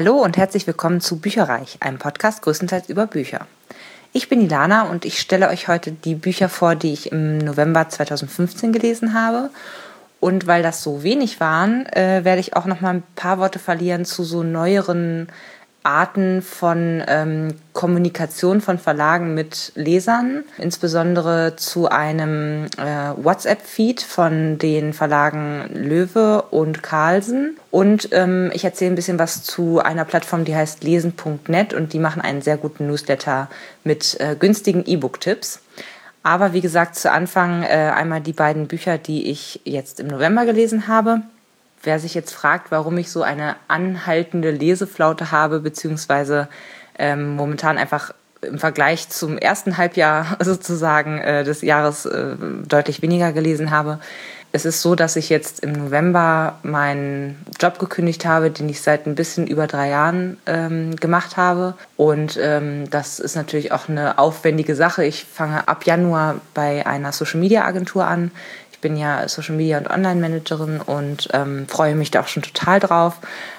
Hallo und herzlich willkommen zu Bücherreich, einem Podcast größtenteils über Bücher. Ich bin Ilana und ich stelle euch heute die Bücher vor, die ich im November 2015 gelesen habe. Und weil das so wenig waren, äh, werde ich auch noch mal ein paar Worte verlieren zu so neueren Arten von ähm, Kommunikation von Verlagen mit Lesern, insbesondere zu einem äh, WhatsApp-Feed von den Verlagen Löwe und Carlsen. Und ähm, ich erzähle ein bisschen was zu einer Plattform, die heißt lesen.net und die machen einen sehr guten Newsletter mit äh, günstigen E-Book-Tipps. Aber wie gesagt, zu Anfang äh, einmal die beiden Bücher, die ich jetzt im November gelesen habe wer sich jetzt fragt, warum ich so eine anhaltende Leseflaute habe, beziehungsweise ähm, momentan einfach im Vergleich zum ersten Halbjahr sozusagen äh, des Jahres äh, deutlich weniger gelesen habe. Es ist so, dass ich jetzt im November meinen Job gekündigt habe, den ich seit ein bisschen über drei Jahren ähm, gemacht habe. Und ähm, das ist natürlich auch eine aufwendige Sache. Ich fange ab Januar bei einer Social-Media-Agentur an. Ich bin ja Social Media und Online Managerin und ähm, freue mich da auch schon total drauf.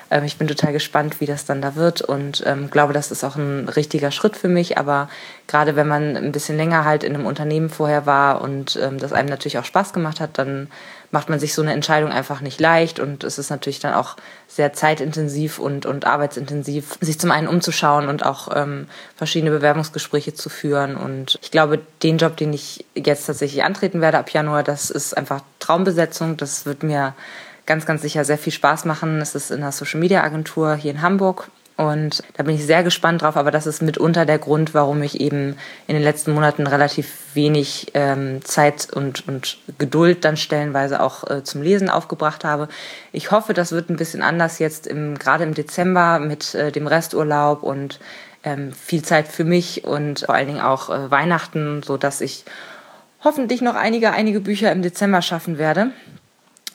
Ähm, ich bin total gespannt, wie das dann da wird und ähm, glaube, das ist auch ein richtiger Schritt für mich. Aber gerade wenn man ein bisschen länger halt in einem Unternehmen vorher war und ähm, das einem natürlich auch Spaß gemacht hat, dann macht man sich so eine Entscheidung einfach nicht leicht und es ist natürlich dann auch sehr zeitintensiv und, und arbeitsintensiv, sich zum einen umzuschauen und auch ähm, verschiedene Bewerbungsgespräche zu führen. Und ich glaube, den Job, den ich jetzt tatsächlich antreten werde ab Januar, das ist einfach Traumbesetzung. Das wird mir ganz, ganz sicher sehr viel Spaß machen. Es ist in einer Social Media Agentur hier in Hamburg und da bin ich sehr gespannt drauf, aber das ist mitunter der Grund, warum ich eben in den letzten Monaten relativ wenig ähm, Zeit und, und Geduld dann stellenweise auch äh, zum Lesen aufgebracht habe. Ich hoffe, das wird ein bisschen anders jetzt im, gerade im Dezember mit äh, dem Resturlaub und ähm, viel Zeit für mich und vor allen Dingen auch äh, Weihnachten, so dass ich hoffentlich noch einige, einige Bücher im Dezember schaffen werde.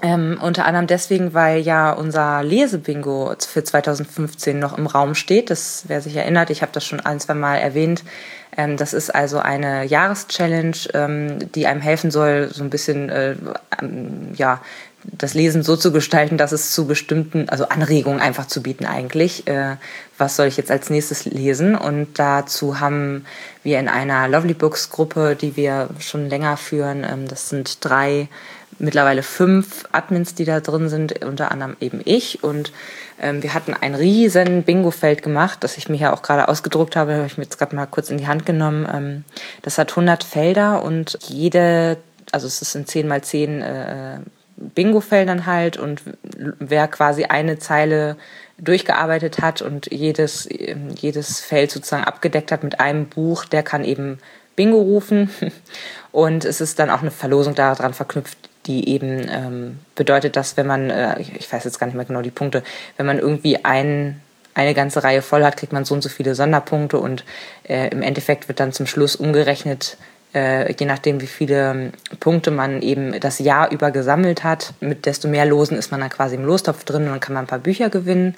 Ähm, unter anderem deswegen, weil ja unser Lesebingo für 2015 noch im Raum steht. Das, wer sich erinnert, ich habe das schon ein, zwei Mal erwähnt. Ähm, das ist also eine Jahreschallenge, ähm, die einem helfen soll, so ein bisschen äh, ja, das Lesen so zu gestalten, dass es zu bestimmten, also Anregungen einfach zu bieten eigentlich. Äh, was soll ich jetzt als nächstes lesen? Und dazu haben wir in einer Lovely Books Gruppe, die wir schon länger führen, ähm, das sind drei mittlerweile fünf Admins, die da drin sind, unter anderem eben ich. Und ähm, wir hatten ein riesen Bingo-Feld gemacht, das ich mir ja auch gerade ausgedruckt habe, habe ich mir jetzt gerade mal kurz in die Hand genommen. Ähm, das hat 100 Felder und jede, also es ist in 10 mal 10 äh, Bingo-Feldern halt und wer quasi eine Zeile durchgearbeitet hat und jedes, jedes Feld sozusagen abgedeckt hat mit einem Buch, der kann eben Bingo rufen. Und es ist dann auch eine Verlosung daran verknüpft, die eben ähm, bedeutet, dass wenn man, äh, ich weiß jetzt gar nicht mehr genau die Punkte, wenn man irgendwie ein, eine ganze Reihe voll hat, kriegt man so und so viele Sonderpunkte und äh, im Endeffekt wird dann zum Schluss umgerechnet, äh, je nachdem wie viele ähm, Punkte man eben das Jahr über gesammelt hat, mit desto mehr Losen ist man dann quasi im Lostopf drin und dann kann man ein paar Bücher gewinnen.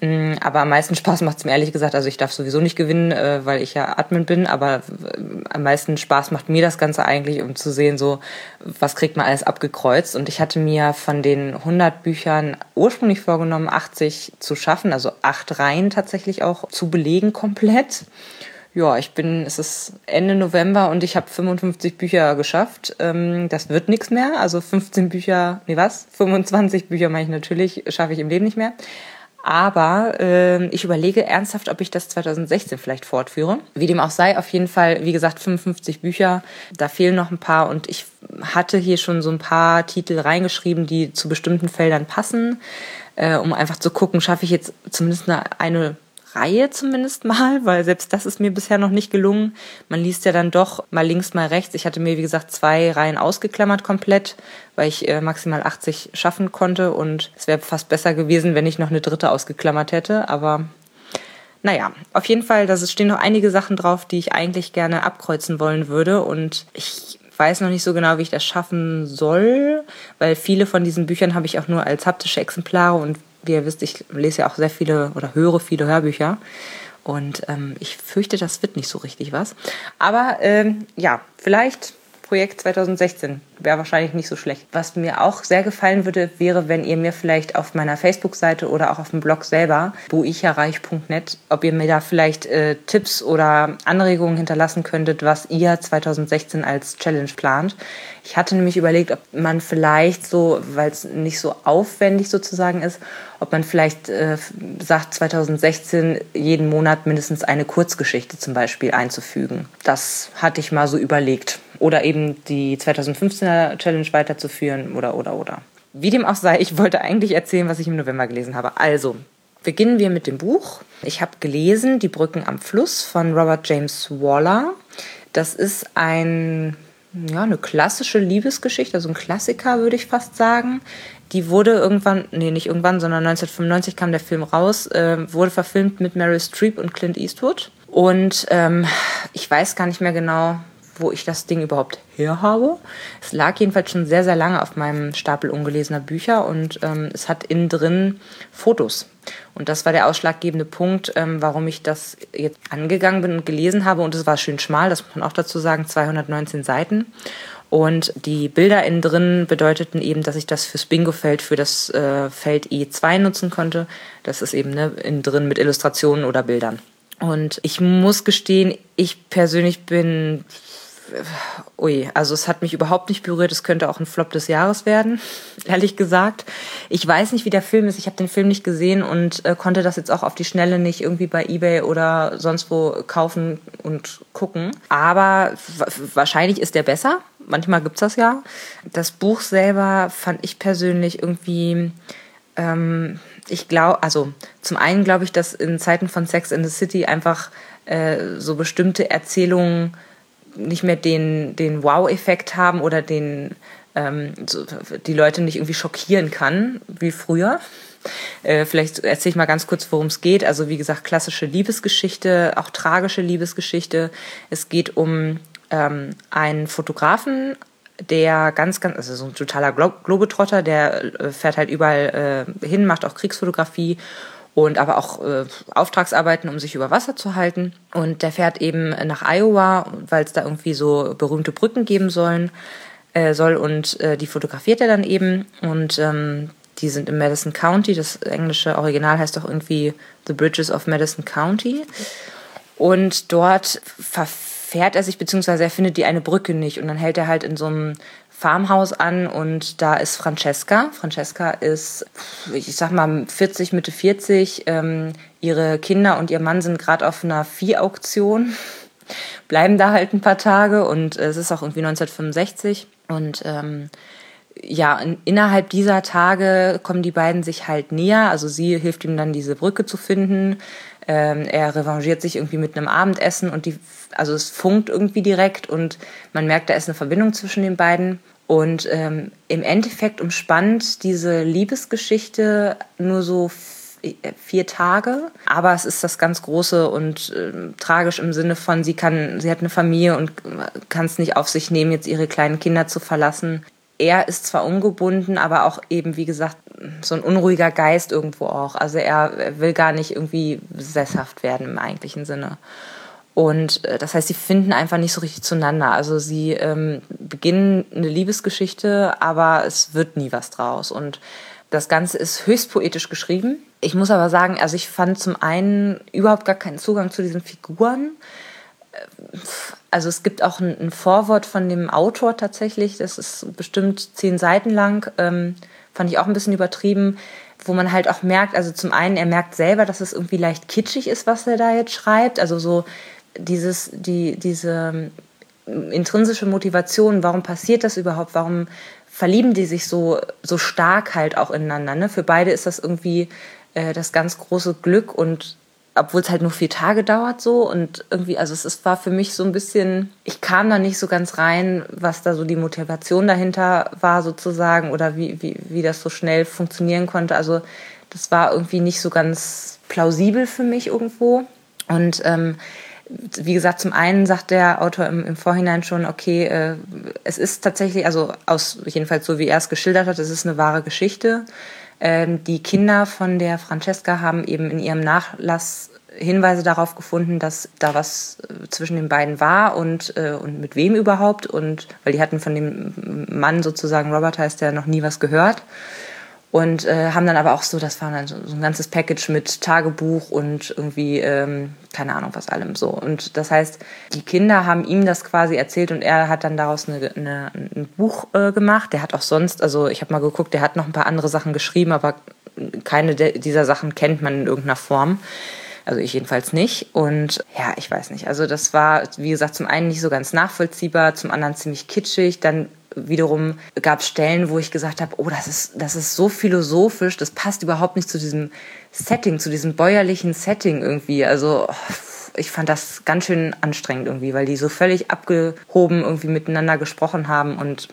Mm, aber am meisten Spaß macht es mir ehrlich gesagt, also ich darf sowieso nicht gewinnen, äh, weil ich ja Admin bin, aber äh, am meisten Spaß macht mir das Ganze eigentlich, um zu sehen, so, was kriegt man alles abgekreuzt. Und ich hatte mir von den 100 Büchern ursprünglich vorgenommen, 80 zu schaffen, also acht Reihen tatsächlich auch zu belegen komplett. Ja, ich bin, es ist Ende November und ich habe 55 Bücher geschafft. Ähm, das wird nichts mehr. Also 15 Bücher, nee was? 25 Bücher meine ich natürlich, schaffe ich im Leben nicht mehr. Aber äh, ich überlege ernsthaft, ob ich das 2016 vielleicht fortführe. Wie dem auch sei, auf jeden Fall, wie gesagt, 55 Bücher. Da fehlen noch ein paar und ich hatte hier schon so ein paar Titel reingeschrieben, die zu bestimmten Feldern passen, äh, um einfach zu gucken, schaffe ich jetzt zumindest eine, eine Reihe zumindest mal, weil selbst das ist mir bisher noch nicht gelungen. Man liest ja dann doch mal links, mal rechts. Ich hatte mir, wie gesagt, zwei Reihen ausgeklammert komplett, weil ich äh, maximal 80 schaffen konnte und es wäre fast besser gewesen, wenn ich noch eine dritte ausgeklammert hätte, aber naja, auf jeden Fall, da stehen noch einige Sachen drauf, die ich eigentlich gerne abkreuzen wollen würde und ich weiß noch nicht so genau, wie ich das schaffen soll, weil viele von diesen Büchern habe ich auch nur als haptische Exemplare und wie ihr wisst, ich lese ja auch sehr viele oder höre viele Hörbücher. Und ähm, ich fürchte, das wird nicht so richtig was. Aber ähm, ja, vielleicht Projekt 2016. Wäre wahrscheinlich nicht so schlecht. Was mir auch sehr gefallen würde, wäre, wenn ihr mir vielleicht auf meiner Facebook-Seite oder auch auf dem Blog selber, buicherreich.net, ob ihr mir da vielleicht äh, Tipps oder Anregungen hinterlassen könntet, was ihr 2016 als Challenge plant. Ich hatte nämlich überlegt, ob man vielleicht so, weil es nicht so aufwendig sozusagen ist, ob man vielleicht äh, sagt, 2016 jeden Monat mindestens eine Kurzgeschichte zum Beispiel einzufügen. Das hatte ich mal so überlegt. Oder eben die 2015er Challenge weiterzuführen oder, oder, oder. Wie dem auch sei, ich wollte eigentlich erzählen, was ich im November gelesen habe. Also, beginnen wir mit dem Buch. Ich habe gelesen Die Brücken am Fluss von Robert James Waller. Das ist ein ja, eine klassische Liebesgeschichte, also ein Klassiker, würde ich fast sagen. Die wurde irgendwann, nee, nicht irgendwann, sondern 1995 kam der Film raus, äh, wurde verfilmt mit Meryl Streep und Clint Eastwood. Und ähm, ich weiß gar nicht mehr genau, wo ich das Ding überhaupt her habe. Es lag jedenfalls schon sehr, sehr lange auf meinem Stapel ungelesener Bücher und ähm, es hat innen drin Fotos. Und das war der ausschlaggebende Punkt, ähm, warum ich das jetzt angegangen bin und gelesen habe. Und es war schön schmal, das muss man auch dazu sagen, 219 Seiten. Und die Bilder innen drin bedeuteten eben, dass ich das fürs Bingo-Feld, für das äh, Feld E2 nutzen konnte. Das ist eben ne, innen drin mit Illustrationen oder Bildern. Und ich muss gestehen, ich persönlich bin ui, also es hat mich überhaupt nicht berührt. Es könnte auch ein Flop des Jahres werden, ehrlich gesagt. Ich weiß nicht, wie der Film ist. Ich habe den Film nicht gesehen und äh, konnte das jetzt auch auf die Schnelle nicht irgendwie bei eBay oder sonst wo kaufen und gucken. Aber wahrscheinlich ist der besser. Manchmal gibt's das ja. Das Buch selber fand ich persönlich irgendwie ähm, ich glaube, also zum einen glaube ich, dass in Zeiten von Sex in the City einfach äh, so bestimmte Erzählungen nicht mehr den, den Wow-Effekt haben oder den, ähm, so, die Leute nicht irgendwie schockieren kann, wie früher. Äh, vielleicht erzähle ich mal ganz kurz, worum es geht. Also wie gesagt, klassische Liebesgeschichte, auch tragische Liebesgeschichte. Es geht um ähm, einen Fotografen, der ganz, ganz, also so ein totaler Glo Globetrotter, der äh, fährt halt überall äh, hin, macht auch Kriegsfotografie und aber auch äh, Auftragsarbeiten, um sich über Wasser zu halten. Und der fährt eben nach Iowa, weil es da irgendwie so berühmte Brücken geben sollen, äh, soll und äh, die fotografiert er dann eben und ähm, die sind im Madison County. Das englische Original heißt auch irgendwie The Bridges of Madison County. Und dort verfährt er sich, beziehungsweise er findet die eine Brücke nicht. Und dann hält er halt in so einem Farmhaus an und da ist Francesca. Francesca ist, ich sag mal, 40, Mitte 40. Ähm, ihre Kinder und ihr Mann sind gerade auf einer Viehauktion, bleiben da halt ein paar Tage und es ist auch irgendwie 1965. Und ähm, ja, in, innerhalb dieser Tage kommen die beiden sich halt näher. Also sie hilft ihm dann, diese Brücke zu finden. Ähm, er revanchiert sich irgendwie mit einem Abendessen und die, also es funkt irgendwie direkt und man merkt, da ist eine Verbindung zwischen den beiden. Und ähm, im Endeffekt umspannt diese Liebesgeschichte nur so äh, vier Tage, aber es ist das ganz große und äh, tragisch im Sinne von, sie kann, sie hat eine Familie und kann es nicht auf sich nehmen, jetzt ihre kleinen Kinder zu verlassen. Er ist zwar ungebunden, aber auch eben, wie gesagt, so ein unruhiger Geist irgendwo auch. Also er will gar nicht irgendwie sesshaft werden im eigentlichen Sinne. Und äh, das heißt, sie finden einfach nicht so richtig zueinander. Also sie ähm, beginnen eine Liebesgeschichte, aber es wird nie was draus. Und das Ganze ist höchst poetisch geschrieben. Ich muss aber sagen, also ich fand zum einen überhaupt gar keinen Zugang zu diesen Figuren. Äh, also es gibt auch ein, Vorwort von dem Autor tatsächlich, das ist bestimmt zehn Seiten lang. Ähm, fand ich auch ein bisschen übertrieben, wo man halt auch merkt, also zum einen, er merkt selber, dass es irgendwie leicht kitschig ist, was er da jetzt schreibt. Also so dieses, die, diese ähm, intrinsische Motivation, warum passiert das überhaupt, warum verlieben die sich so, so stark halt auch ineinander. Ne? Für beide ist das irgendwie äh, das ganz große Glück und obwohl es halt nur vier Tage dauert so und irgendwie, also es, es war für mich so ein bisschen, ich kam da nicht so ganz rein, was da so die Motivation dahinter war sozusagen oder wie, wie, wie das so schnell funktionieren konnte. Also das war irgendwie nicht so ganz plausibel für mich irgendwo. Und ähm, wie gesagt, zum einen sagt der Autor im, im Vorhinein schon, okay, äh, es ist tatsächlich, also aus jedenfalls so wie er es geschildert hat, es ist eine wahre Geschichte. Ähm, die Kinder von der Francesca haben eben in ihrem Nachlass Hinweise darauf gefunden, dass da was äh, zwischen den beiden war und, äh, und mit wem überhaupt. Und weil die hatten von dem Mann sozusagen, Robert heißt der, noch nie was gehört. Und äh, haben dann aber auch so, das war dann so, ein ganzes Package mit Tagebuch und irgendwie, ähm, keine Ahnung, was allem so. Und das heißt, die Kinder haben ihm das quasi erzählt und er hat dann daraus eine, eine, ein Buch äh, gemacht. Der hat auch sonst, also ich habe mal geguckt, der hat noch ein paar andere Sachen geschrieben, aber keine dieser Sachen kennt man in irgendeiner Form. Also ich jedenfalls nicht. Und ja, ich weiß nicht. Also das war, wie gesagt, zum einen nicht so ganz nachvollziehbar, zum anderen ziemlich kitschig. Dann wiederum gab es Stellen, wo ich gesagt habe, oh, das ist, das ist so philosophisch, das passt überhaupt nicht zu diesem Setting, zu diesem bäuerlichen Setting irgendwie. Also ich fand das ganz schön anstrengend irgendwie, weil die so völlig abgehoben irgendwie miteinander gesprochen haben und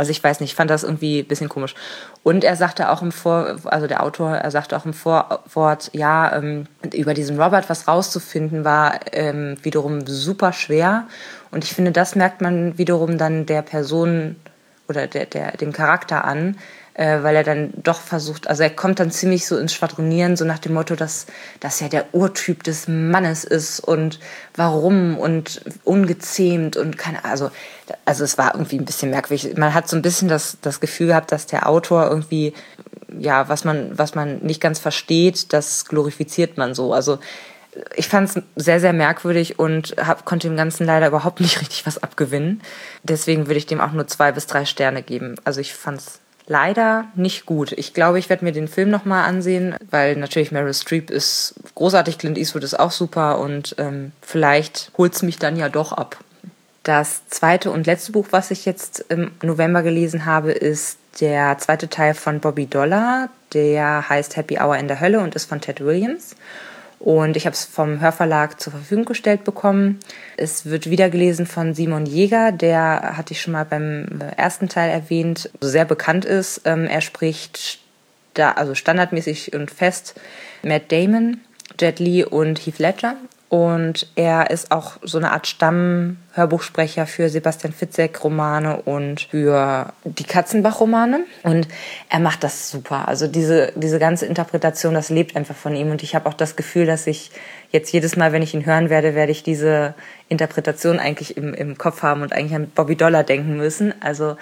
also ich weiß nicht, ich fand das irgendwie ein bisschen komisch. Und er sagte auch im Vor, also der Autor, er sagte auch im Vorwort, ja, ähm, über diesen Robert was rauszufinden war ähm, wiederum super schwer. Und ich finde, das merkt man wiederum dann der Person oder der, der, dem Charakter an, äh, weil er dann doch versucht, also er kommt dann ziemlich so ins Schwadronieren, so nach dem Motto, dass das ja der Urtyp des Mannes ist und warum und ungezähmt und keine, also, also es war irgendwie ein bisschen merkwürdig. Man hat so ein bisschen das, das Gefühl gehabt, dass der Autor irgendwie, ja, was man, was man nicht ganz versteht, das glorifiziert man so. Also ich fand es sehr, sehr merkwürdig und hab, konnte dem Ganzen leider überhaupt nicht richtig was abgewinnen. Deswegen würde ich dem auch nur zwei bis drei Sterne geben. Also ich fand es leider nicht gut. Ich glaube, ich werde mir den Film nochmal ansehen, weil natürlich Meryl Streep ist großartig, Clint Eastwood ist auch super und ähm, vielleicht holt es mich dann ja doch ab. Das zweite und letzte Buch, was ich jetzt im November gelesen habe, ist der zweite Teil von Bobby Dollar. Der heißt Happy Hour in der Hölle und ist von Ted Williams. Und ich habe es vom Hörverlag zur Verfügung gestellt bekommen. Es wird wieder gelesen von Simon Jäger, der hatte ich schon mal beim ersten Teil erwähnt, sehr bekannt ist. Ähm, er spricht da, also standardmäßig und fest Matt Damon, Jet Li und Heath Ledger. Und er ist auch so eine Art Stammhörbuchsprecher für Sebastian Fitzek-Romane und für die Katzenbach-Romane. Und er macht das super. Also diese, diese ganze Interpretation, das lebt einfach von ihm. Und ich habe auch das Gefühl, dass ich jetzt jedes Mal, wenn ich ihn hören werde, werde ich diese Interpretation eigentlich im, im Kopf haben und eigentlich an Bobby Dollar denken müssen. Also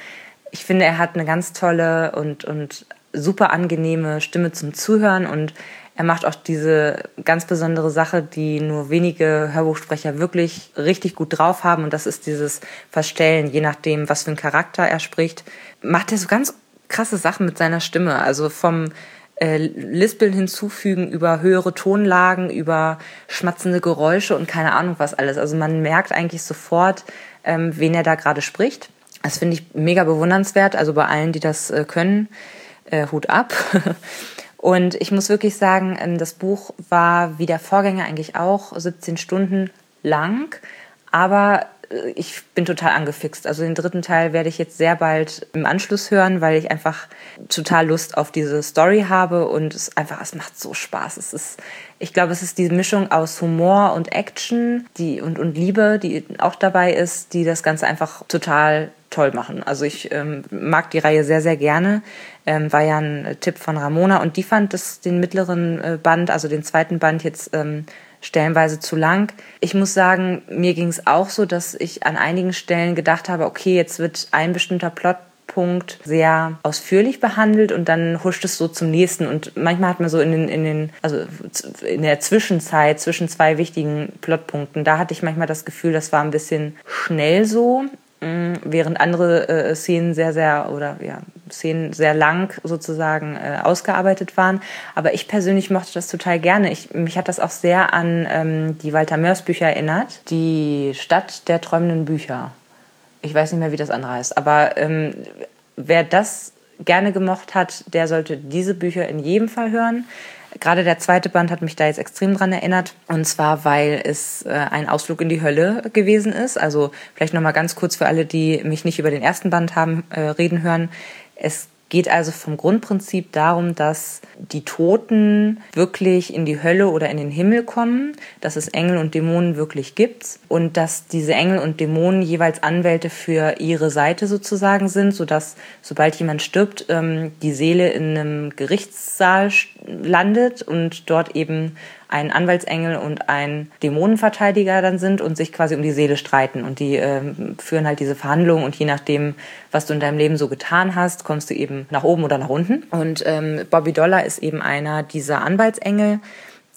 ich finde, er hat eine ganz tolle und, und super angenehme Stimme zum Zuhören und er macht auch diese ganz besondere Sache, die nur wenige Hörbuchsprecher wirklich richtig gut drauf haben. Und das ist dieses Verstellen, je nachdem, was für einen Charakter er spricht. Macht er so ganz krasse Sachen mit seiner Stimme. Also vom äh, Lispeln hinzufügen über höhere Tonlagen, über schmatzende Geräusche und keine Ahnung was alles. Also man merkt eigentlich sofort, ähm, wen er da gerade spricht. Das finde ich mega bewundernswert. Also bei allen, die das äh, können, äh, Hut ab. Und ich muss wirklich sagen, ähm, das Buch war wie der Vorgänger eigentlich auch 17 Stunden lang, aber äh, ich bin total angefixt. Also den dritten Teil werde ich jetzt sehr bald im Anschluss hören, weil ich einfach total Lust auf diese Story habe und es einfach, es macht so Spaß. Es ist, ich glaube, es ist diese Mischung aus Humor und Action, die und, und Liebe, die auch dabei ist, die das Ganze einfach total toll machen. Also ich ähm, mag die Reihe sehr, sehr gerne. Ähm, war ja ein Tipp von Ramona und die fand das, den mittleren äh, Band, also den zweiten Band jetzt ähm, stellenweise zu lang. Ich muss sagen, mir ging es auch so, dass ich an einigen Stellen gedacht habe, okay, jetzt wird ein bestimmter Plotpunkt sehr ausführlich behandelt und dann huscht es so zum nächsten. Und manchmal hat man so in den, in den, also in der Zwischenzeit zwischen zwei wichtigen Plotpunkten, da hatte ich manchmal das Gefühl, das war ein bisschen schnell so. Mm, während andere äh, Szenen sehr, sehr oder ja, Szenen sehr lang sozusagen äh, ausgearbeitet waren. Aber ich persönlich mochte das total gerne. Ich, mich hat das auch sehr an ähm, die Walter Mörs Bücher erinnert. Die Stadt der träumenden Bücher. Ich weiß nicht mehr, wie das andere heißt. Aber ähm, wer das gerne gemocht hat, der sollte diese Bücher in jedem Fall hören. Gerade der zweite Band hat mich da jetzt extrem dran erinnert. Und zwar, weil es äh, ein Ausflug in die Hölle gewesen ist. Also vielleicht nochmal ganz kurz für alle, die mich nicht über den ersten Band haben äh, reden hören. Es Geht also vom Grundprinzip darum, dass die Toten wirklich in die Hölle oder in den Himmel kommen, dass es Engel und Dämonen wirklich gibt und dass diese Engel und Dämonen jeweils Anwälte für ihre Seite sozusagen sind, sodass sobald jemand stirbt, ähm, die Seele in einem Gerichtssaal landet und dort eben ein Anwaltsengel und ein Dämonenverteidiger dann sind und sich quasi um die Seele streiten. Und die äh, führen halt diese Verhandlungen und je nachdem, was du in deinem Leben so getan hast, kommst du eben nach oben oder nach unten. Und ähm, Bobby Dollar ist eben einer dieser Anwaltsengel.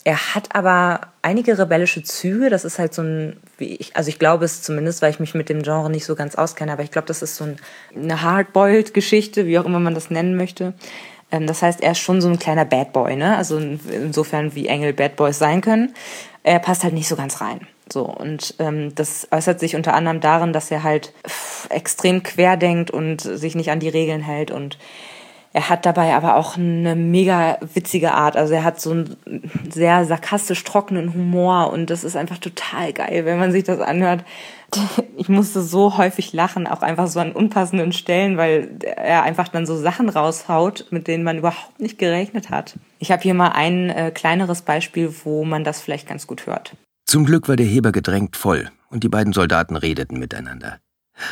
Er hat aber einige rebellische Züge. Das ist halt so ein, wie ich, also ich glaube es zumindest, weil ich mich mit dem Genre nicht so ganz auskenne, aber ich glaube, das ist so ein, eine Hardboiled-Geschichte, wie auch immer man das nennen möchte. Ähm, das heißt, er ist schon so ein kleiner Bad Boy, ne? Also insofern wie Engel Bad Boys sein können. Er passt halt nicht so ganz rein. So, und ähm, das äußert sich unter anderem darin, dass er halt extrem querdenkt und sich nicht an die Regeln hält und er hat dabei aber auch eine mega witzige Art. Also er hat so einen sehr sarkastisch trockenen Humor und das ist einfach total geil, wenn man sich das anhört. Ich musste so häufig lachen, auch einfach so an unpassenden Stellen, weil er einfach dann so Sachen raushaut, mit denen man überhaupt nicht gerechnet hat. Ich habe hier mal ein äh, kleineres Beispiel, wo man das vielleicht ganz gut hört. Zum Glück war der Heber gedrängt voll und die beiden Soldaten redeten miteinander.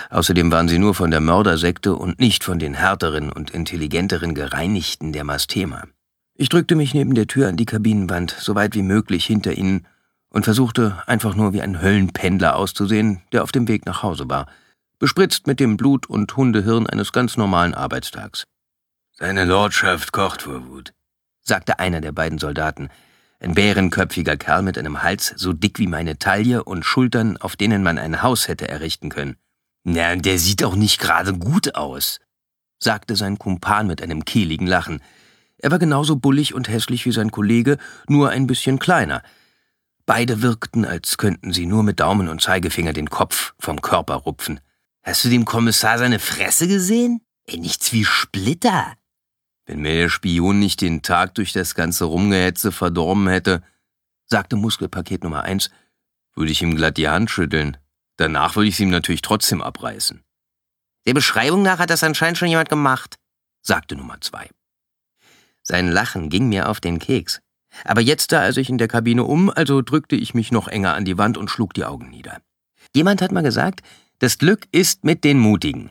Außerdem waren sie nur von der Mördersekte und nicht von den härteren und intelligenteren Gereinigten der Mastema. Ich drückte mich neben der Tür an die Kabinenwand, so weit wie möglich hinter ihnen, und versuchte einfach nur wie ein Höllenpendler auszusehen, der auf dem Weg nach Hause war, bespritzt mit dem Blut und Hundehirn eines ganz normalen Arbeitstags. Seine Lordschaft kocht vor Wut, sagte einer der beiden Soldaten, ein bärenköpfiger Kerl mit einem Hals so dick wie meine Taille und Schultern, auf denen man ein Haus hätte errichten können. Na, der sieht auch nicht gerade gut aus, sagte sein Kumpan mit einem kehligen Lachen. Er war genauso bullig und hässlich wie sein Kollege, nur ein bisschen kleiner. Beide wirkten, als könnten sie nur mit Daumen und Zeigefinger den Kopf vom Körper rupfen. Hast du dem Kommissar seine Fresse gesehen? Ey, nichts wie Splitter. Wenn mir der Spion nicht den Tag durch das ganze Rumgehetze verdorben hätte, sagte Muskelpaket Nummer eins, würde ich ihm glatt die Hand schütteln. Danach würde ich sie ihm natürlich trotzdem abreißen. Der Beschreibung nach hat das anscheinend schon jemand gemacht, sagte Nummer zwei. Sein Lachen ging mir auf den Keks. Aber jetzt sah er sich in der Kabine um, also drückte ich mich noch enger an die Wand und schlug die Augen nieder. Jemand hat mal gesagt, das Glück ist mit den Mutigen.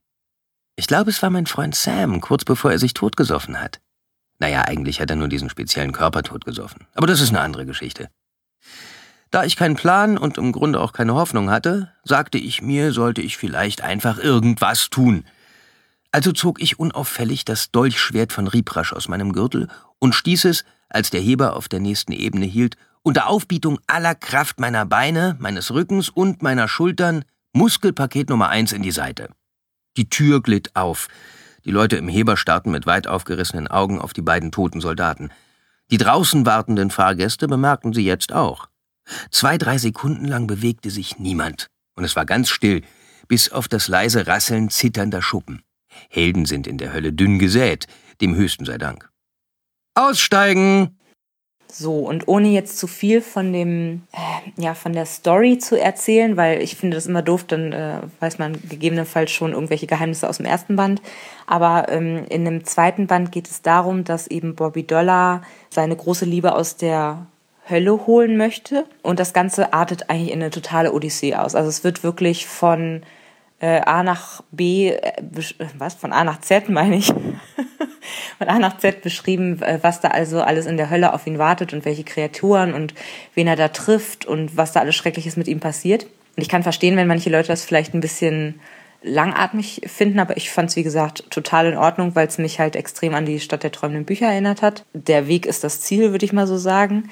Ich glaube, es war mein Freund Sam, kurz bevor er sich totgesoffen hat. Naja, eigentlich hat er nur diesen speziellen Körper totgesoffen. Aber das ist eine andere Geschichte. Da ich keinen Plan und im Grunde auch keine Hoffnung hatte, sagte ich mir, sollte ich vielleicht einfach irgendwas tun. Also zog ich unauffällig das Dolchschwert von Ribrasch aus meinem Gürtel und stieß es, als der Heber auf der nächsten Ebene hielt, unter Aufbietung aller Kraft meiner Beine, meines Rückens und meiner Schultern Muskelpaket Nummer eins in die Seite. Die Tür glitt auf. Die Leute im Heber starrten mit weit aufgerissenen Augen auf die beiden toten Soldaten. Die draußen wartenden Fahrgäste bemerkten sie jetzt auch. Zwei, drei Sekunden lang bewegte sich niemand, und es war ganz still, bis auf das leise Rasseln zitternder Schuppen. Helden sind in der Hölle dünn gesät, dem Höchsten sei Dank. Aussteigen! So, und ohne jetzt zu viel von dem, äh, ja, von der Story zu erzählen, weil ich finde das immer doof, dann äh, weiß man gegebenenfalls schon irgendwelche Geheimnisse aus dem ersten Band. Aber ähm, in dem zweiten Band geht es darum, dass eben Bobby Dollar seine große Liebe aus der Hölle holen möchte. Und das Ganze artet eigentlich in eine totale Odyssee aus. Also es wird wirklich von äh, A nach B, äh, was? Von A nach Z meine ich. von A nach Z beschrieben, äh, was da also alles in der Hölle auf ihn wartet und welche Kreaturen und wen er da trifft und was da alles Schreckliches mit ihm passiert. Und ich kann verstehen, wenn manche Leute das vielleicht ein bisschen langatmig finden, aber ich fand es, wie gesagt, total in Ordnung, weil es mich halt extrem an die Stadt der träumenden Bücher erinnert hat. Der Weg ist das Ziel, würde ich mal so sagen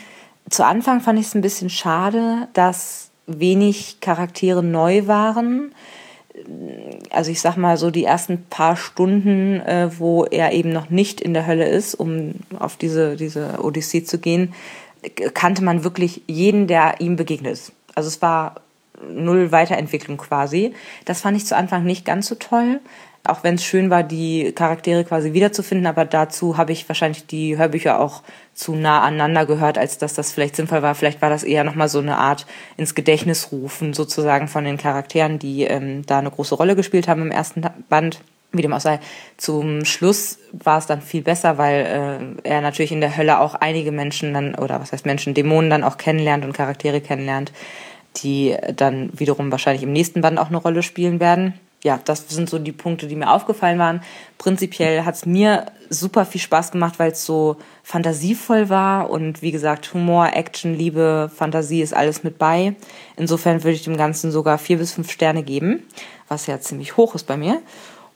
zu Anfang fand ich es ein bisschen schade, dass wenig Charaktere neu waren. Also ich sag mal so die ersten paar Stunden, äh, wo er eben noch nicht in der Hölle ist, um auf diese, diese Odyssee zu gehen, kannte man wirklich jeden, der ihm begegnet ist. Also es war null Weiterentwicklung quasi. Das fand ich zu Anfang nicht ganz so toll auch wenn es schön war, die Charaktere quasi wiederzufinden, aber dazu habe ich wahrscheinlich die Hörbücher auch zu nah aneinander gehört, als dass das vielleicht sinnvoll war. Vielleicht war das eher nochmal so eine Art ins Gedächtnis rufen sozusagen von den Charakteren, die ähm, da eine große Rolle gespielt haben im ersten Band. Wie dem auch sei, zum Schluss war es dann viel besser, weil äh, er natürlich in der Hölle auch einige Menschen dann, oder was heißt Menschen, Dämonen dann auch kennenlernt und Charaktere kennenlernt, die dann wiederum wahrscheinlich im nächsten Band auch eine Rolle spielen werden. Ja, das sind so die Punkte, die mir aufgefallen waren. Prinzipiell hat es mir super viel Spaß gemacht, weil es so fantasievoll war und wie gesagt, Humor, Action, Liebe, Fantasie ist alles mit bei. Insofern würde ich dem Ganzen sogar vier bis fünf Sterne geben, was ja ziemlich hoch ist bei mir.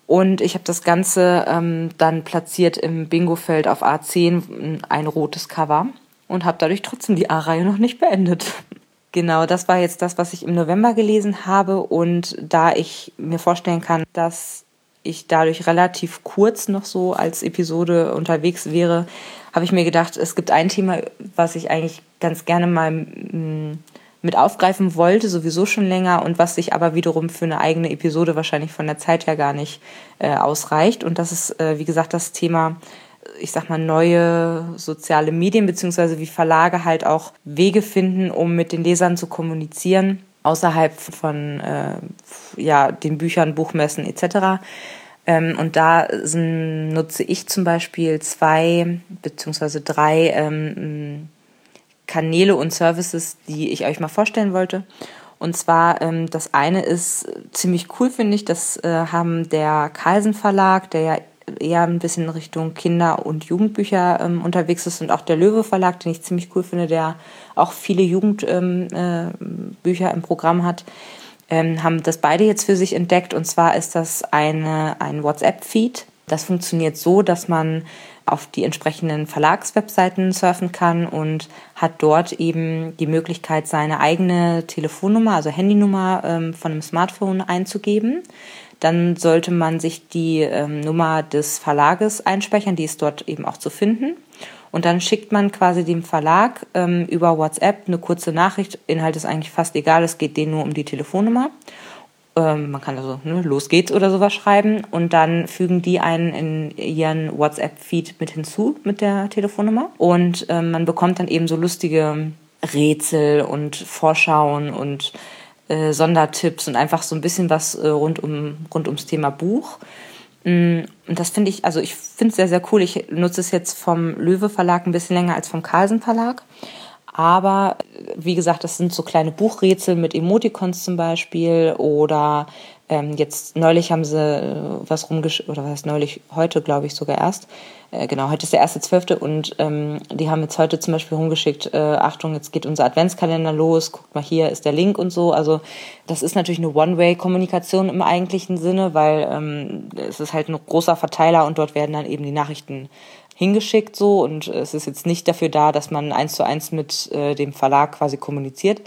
Und ich habe das Ganze ähm, dann platziert im Bingo-Feld auf A10, ein rotes Cover und habe dadurch trotzdem die A-Reihe noch nicht beendet. Genau, das war jetzt das, was ich im November gelesen habe. Und da ich mir vorstellen kann, dass ich dadurch relativ kurz noch so als Episode unterwegs wäre, habe ich mir gedacht, es gibt ein Thema, was ich eigentlich ganz gerne mal mm, mit aufgreifen wollte, sowieso schon länger und was sich aber wiederum für eine eigene Episode wahrscheinlich von der Zeit her gar nicht äh, ausreicht. Und das ist, äh, wie gesagt, das Thema ich sag mal, neue soziale Medien, beziehungsweise wie Verlage halt auch Wege finden, um mit den Lesern zu kommunizieren, außerhalb von äh, ja, den Büchern, Buchmessen etc. Ähm, und da nutze ich zum Beispiel zwei beziehungsweise drei ähm, Kanäle und Services, die ich euch mal vorstellen wollte. Und zwar, ähm, das eine ist ziemlich cool, finde ich. Das äh, haben der Carlsen Verlag, der ja eher ein bisschen in Richtung Kinder- und Jugendbücher ähm, unterwegs ist und auch der Löwe Verlag, den ich ziemlich cool finde, der auch viele Jugendbücher ähm, äh, im Programm hat, ähm, haben das beide jetzt für sich entdeckt. Und zwar ist das eine, ein WhatsApp-Feed. Das funktioniert so, dass man auf die entsprechenden Verlagswebseiten surfen kann und hat dort eben die Möglichkeit, seine eigene Telefonnummer, also Handynummer ähm, von einem Smartphone einzugeben dann sollte man sich die ähm, Nummer des Verlages einspeichern, die ist dort eben auch zu finden. Und dann schickt man quasi dem Verlag ähm, über WhatsApp eine kurze Nachricht. Inhalt ist eigentlich fast egal, es geht denen nur um die Telefonnummer. Ähm, man kann also ne, los geht's oder sowas schreiben und dann fügen die einen in ihren WhatsApp-Feed mit hinzu mit der Telefonnummer. Und ähm, man bekommt dann eben so lustige Rätsel und Vorschauen und äh, Sondertipps und einfach so ein bisschen was äh, rund, um, rund ums Thema Buch. Mm, und das finde ich, also ich finde es sehr, sehr cool. Ich nutze es jetzt vom Löwe Verlag ein bisschen länger als vom Carlsen Verlag. Aber wie gesagt, das sind so kleine Buchrätsel mit Emoticons zum Beispiel oder ähm, jetzt neulich haben sie äh, was rumgeschickt, oder was neulich, heute glaube ich sogar erst. Äh, genau, heute ist der erste Zwölfte und ähm, die haben jetzt heute zum Beispiel rumgeschickt, äh, Achtung, jetzt geht unser Adventskalender los, guckt mal, hier ist der Link und so. Also das ist natürlich eine One-Way-Kommunikation im eigentlichen Sinne, weil ähm, es ist halt ein großer Verteiler und dort werden dann eben die Nachrichten hingeschickt so und es ist jetzt nicht dafür da, dass man eins zu eins mit äh, dem Verlag quasi kommuniziert,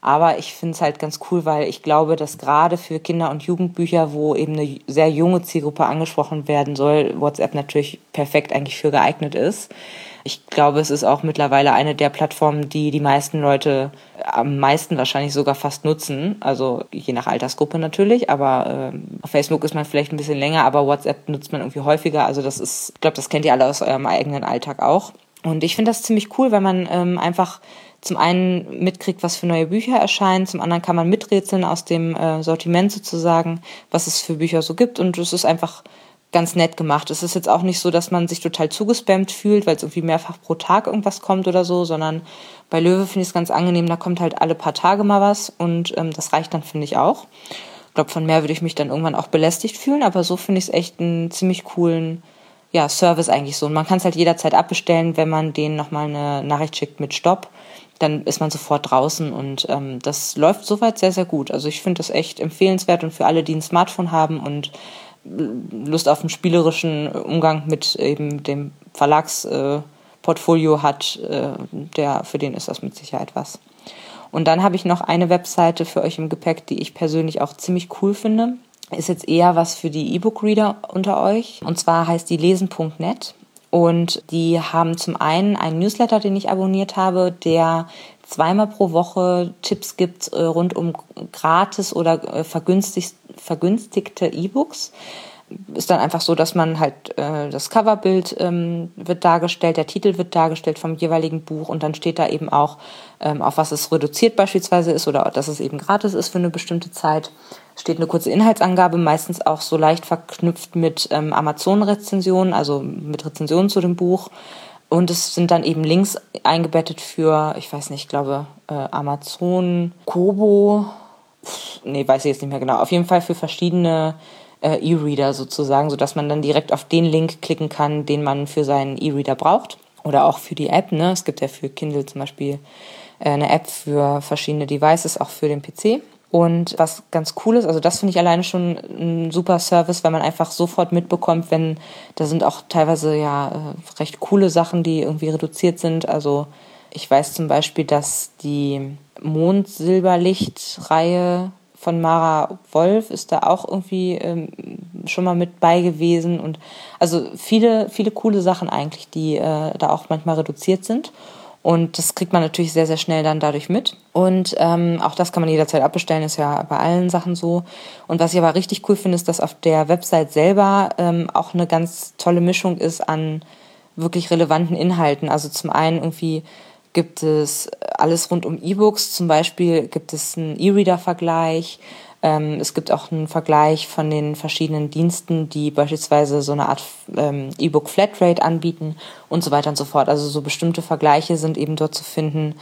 aber ich finde es halt ganz cool, weil ich glaube, dass gerade für Kinder- und Jugendbücher, wo eben eine sehr junge Zielgruppe angesprochen werden soll, WhatsApp natürlich perfekt eigentlich für geeignet ist. Ich glaube, es ist auch mittlerweile eine der Plattformen, die die meisten Leute am meisten wahrscheinlich sogar fast nutzen. Also je nach Altersgruppe natürlich, aber äh, auf Facebook ist man vielleicht ein bisschen länger, aber WhatsApp nutzt man irgendwie häufiger. Also das ist, ich glaube, das kennt ihr alle aus eurem eigenen Alltag auch. Und ich finde das ziemlich cool, wenn man ähm, einfach zum einen mitkriegt, was für neue Bücher erscheinen, zum anderen kann man miträtseln aus dem äh, Sortiment sozusagen, was es für Bücher so gibt und es ist einfach ganz nett gemacht. Es ist jetzt auch nicht so, dass man sich total zugespammt fühlt, weil es irgendwie mehrfach pro Tag irgendwas kommt oder so, sondern bei Löwe finde ich es ganz angenehm, da kommt halt alle paar Tage mal was und ähm, das reicht dann, finde ich auch. Ich glaube, von mehr würde ich mich dann irgendwann auch belästigt fühlen, aber so finde ich es echt einen ziemlich coolen ja, Service eigentlich so. Und man kann es halt jederzeit abbestellen, wenn man denen nochmal eine Nachricht schickt mit Stopp dann ist man sofort draußen und ähm, das läuft soweit sehr, sehr gut. Also ich finde das echt empfehlenswert und für alle, die ein Smartphone haben und Lust auf einen spielerischen Umgang mit eben dem Verlagsportfolio äh, hat, äh, der, für den ist das mit Sicherheit was. Und dann habe ich noch eine Webseite für euch im Gepäck, die ich persönlich auch ziemlich cool finde. Ist jetzt eher was für die E-Book-Reader unter euch. Und zwar heißt die lesen.net. Und die haben zum einen einen Newsletter, den ich abonniert habe, der zweimal pro Woche Tipps gibt äh, rund um gratis oder äh, vergünstigte E-Books. Ist dann einfach so, dass man halt äh, das Coverbild ähm, wird dargestellt, der Titel wird dargestellt vom jeweiligen Buch und dann steht da eben auch, ähm, auf was es reduziert beispielsweise ist oder dass es eben gratis ist für eine bestimmte Zeit. Steht eine kurze Inhaltsangabe, meistens auch so leicht verknüpft mit ähm, Amazon-Rezensionen, also mit Rezensionen zu dem Buch. Und es sind dann eben Links eingebettet für, ich weiß nicht, ich glaube, äh, Amazon, Kobo, nee, weiß ich jetzt nicht mehr genau. Auf jeden Fall für verschiedene äh, E-Reader sozusagen, sodass man dann direkt auf den Link klicken kann, den man für seinen E-Reader braucht. Oder auch für die App. Ne? Es gibt ja für Kindle zum Beispiel äh, eine App für verschiedene Devices, auch für den PC. Und was ganz cool ist, also das finde ich alleine schon ein super Service, weil man einfach sofort mitbekommt, wenn da sind auch teilweise ja äh, recht coole Sachen, die irgendwie reduziert sind. Also ich weiß zum Beispiel, dass die Mondsilberlicht-Reihe von Mara Wolf ist da auch irgendwie ähm, schon mal mit bei gewesen und also viele, viele coole Sachen eigentlich, die äh, da auch manchmal reduziert sind. Und das kriegt man natürlich sehr, sehr schnell dann dadurch mit. Und ähm, auch das kann man jederzeit abbestellen, ist ja bei allen Sachen so. Und was ich aber richtig cool finde, ist, dass auf der Website selber ähm, auch eine ganz tolle Mischung ist an wirklich relevanten Inhalten. Also zum einen irgendwie gibt es alles rund um E-Books. Zum Beispiel gibt es einen E-Reader-Vergleich. Ähm, es gibt auch einen Vergleich von den verschiedenen Diensten, die beispielsweise so eine Art ähm, E-Book Flatrate anbieten und so weiter und so fort. Also so bestimmte Vergleiche sind eben dort zu finden.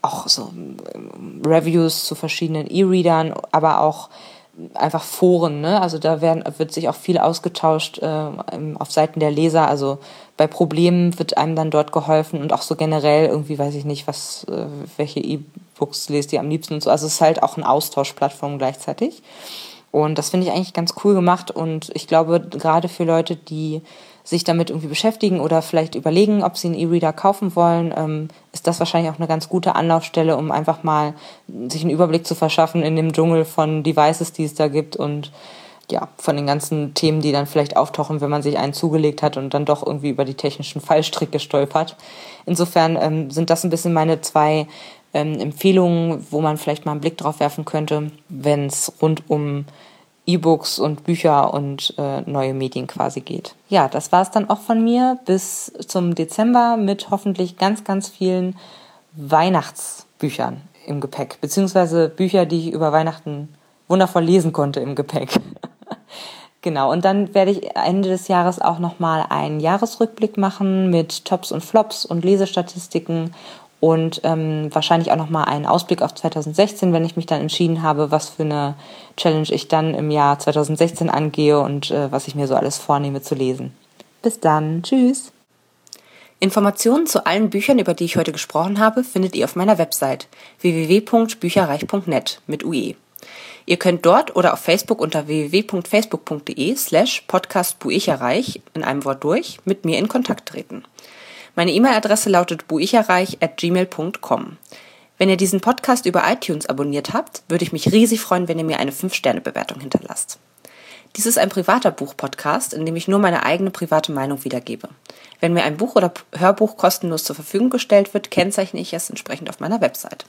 Auch so ähm, Reviews zu verschiedenen E-Readern, aber auch einfach Foren, ne? Also da werden, wird sich auch viel ausgetauscht äh, auf Seiten der Leser. Also bei Problemen wird einem dann dort geholfen und auch so generell irgendwie weiß ich nicht, was, äh, welche E-Books lest ihr am liebsten und so. Also es ist halt auch eine Austauschplattform gleichzeitig. Und das finde ich eigentlich ganz cool gemacht und ich glaube, gerade für Leute, die sich damit irgendwie beschäftigen oder vielleicht überlegen, ob sie einen E-Reader kaufen wollen, ähm, ist das wahrscheinlich auch eine ganz gute Anlaufstelle, um einfach mal sich einen Überblick zu verschaffen in dem Dschungel von Devices, die es da gibt und ja, von den ganzen Themen, die dann vielleicht auftauchen, wenn man sich einen zugelegt hat und dann doch irgendwie über die technischen Fallstricke stolpert. Insofern ähm, sind das ein bisschen meine zwei ähm, Empfehlungen, wo man vielleicht mal einen Blick drauf werfen könnte, wenn es rund um E-Books und Bücher und äh, neue Medien quasi geht. Ja, das war es dann auch von mir bis zum Dezember mit hoffentlich ganz, ganz vielen Weihnachtsbüchern im Gepäck, beziehungsweise Bücher, die ich über Weihnachten wundervoll lesen konnte im Gepäck. genau, und dann werde ich Ende des Jahres auch nochmal einen Jahresrückblick machen mit Tops und Flops und Lesestatistiken und ähm, wahrscheinlich auch nochmal einen Ausblick auf 2016, wenn ich mich dann entschieden habe, was für eine Challenge ich dann im Jahr 2016 angehe und äh, was ich mir so alles vornehme zu lesen. Bis dann, tschüss. Informationen zu allen Büchern, über die ich heute gesprochen habe, findet ihr auf meiner Website www.bücherreich.net mit UE. Ihr könnt dort oder auf Facebook unter www.facebook.de slash podcastbuicherreich in einem Wort durch mit mir in Kontakt treten. Meine E-Mail-Adresse lautet buicherreich@gmail.com. Wenn ihr diesen Podcast über iTunes abonniert habt, würde ich mich riesig freuen, wenn ihr mir eine 5-Sterne-Bewertung hinterlasst. Dies ist ein privater Buch-Podcast, in dem ich nur meine eigene private Meinung wiedergebe. Wenn mir ein Buch oder Hörbuch kostenlos zur Verfügung gestellt wird, kennzeichne ich es entsprechend auf meiner Website.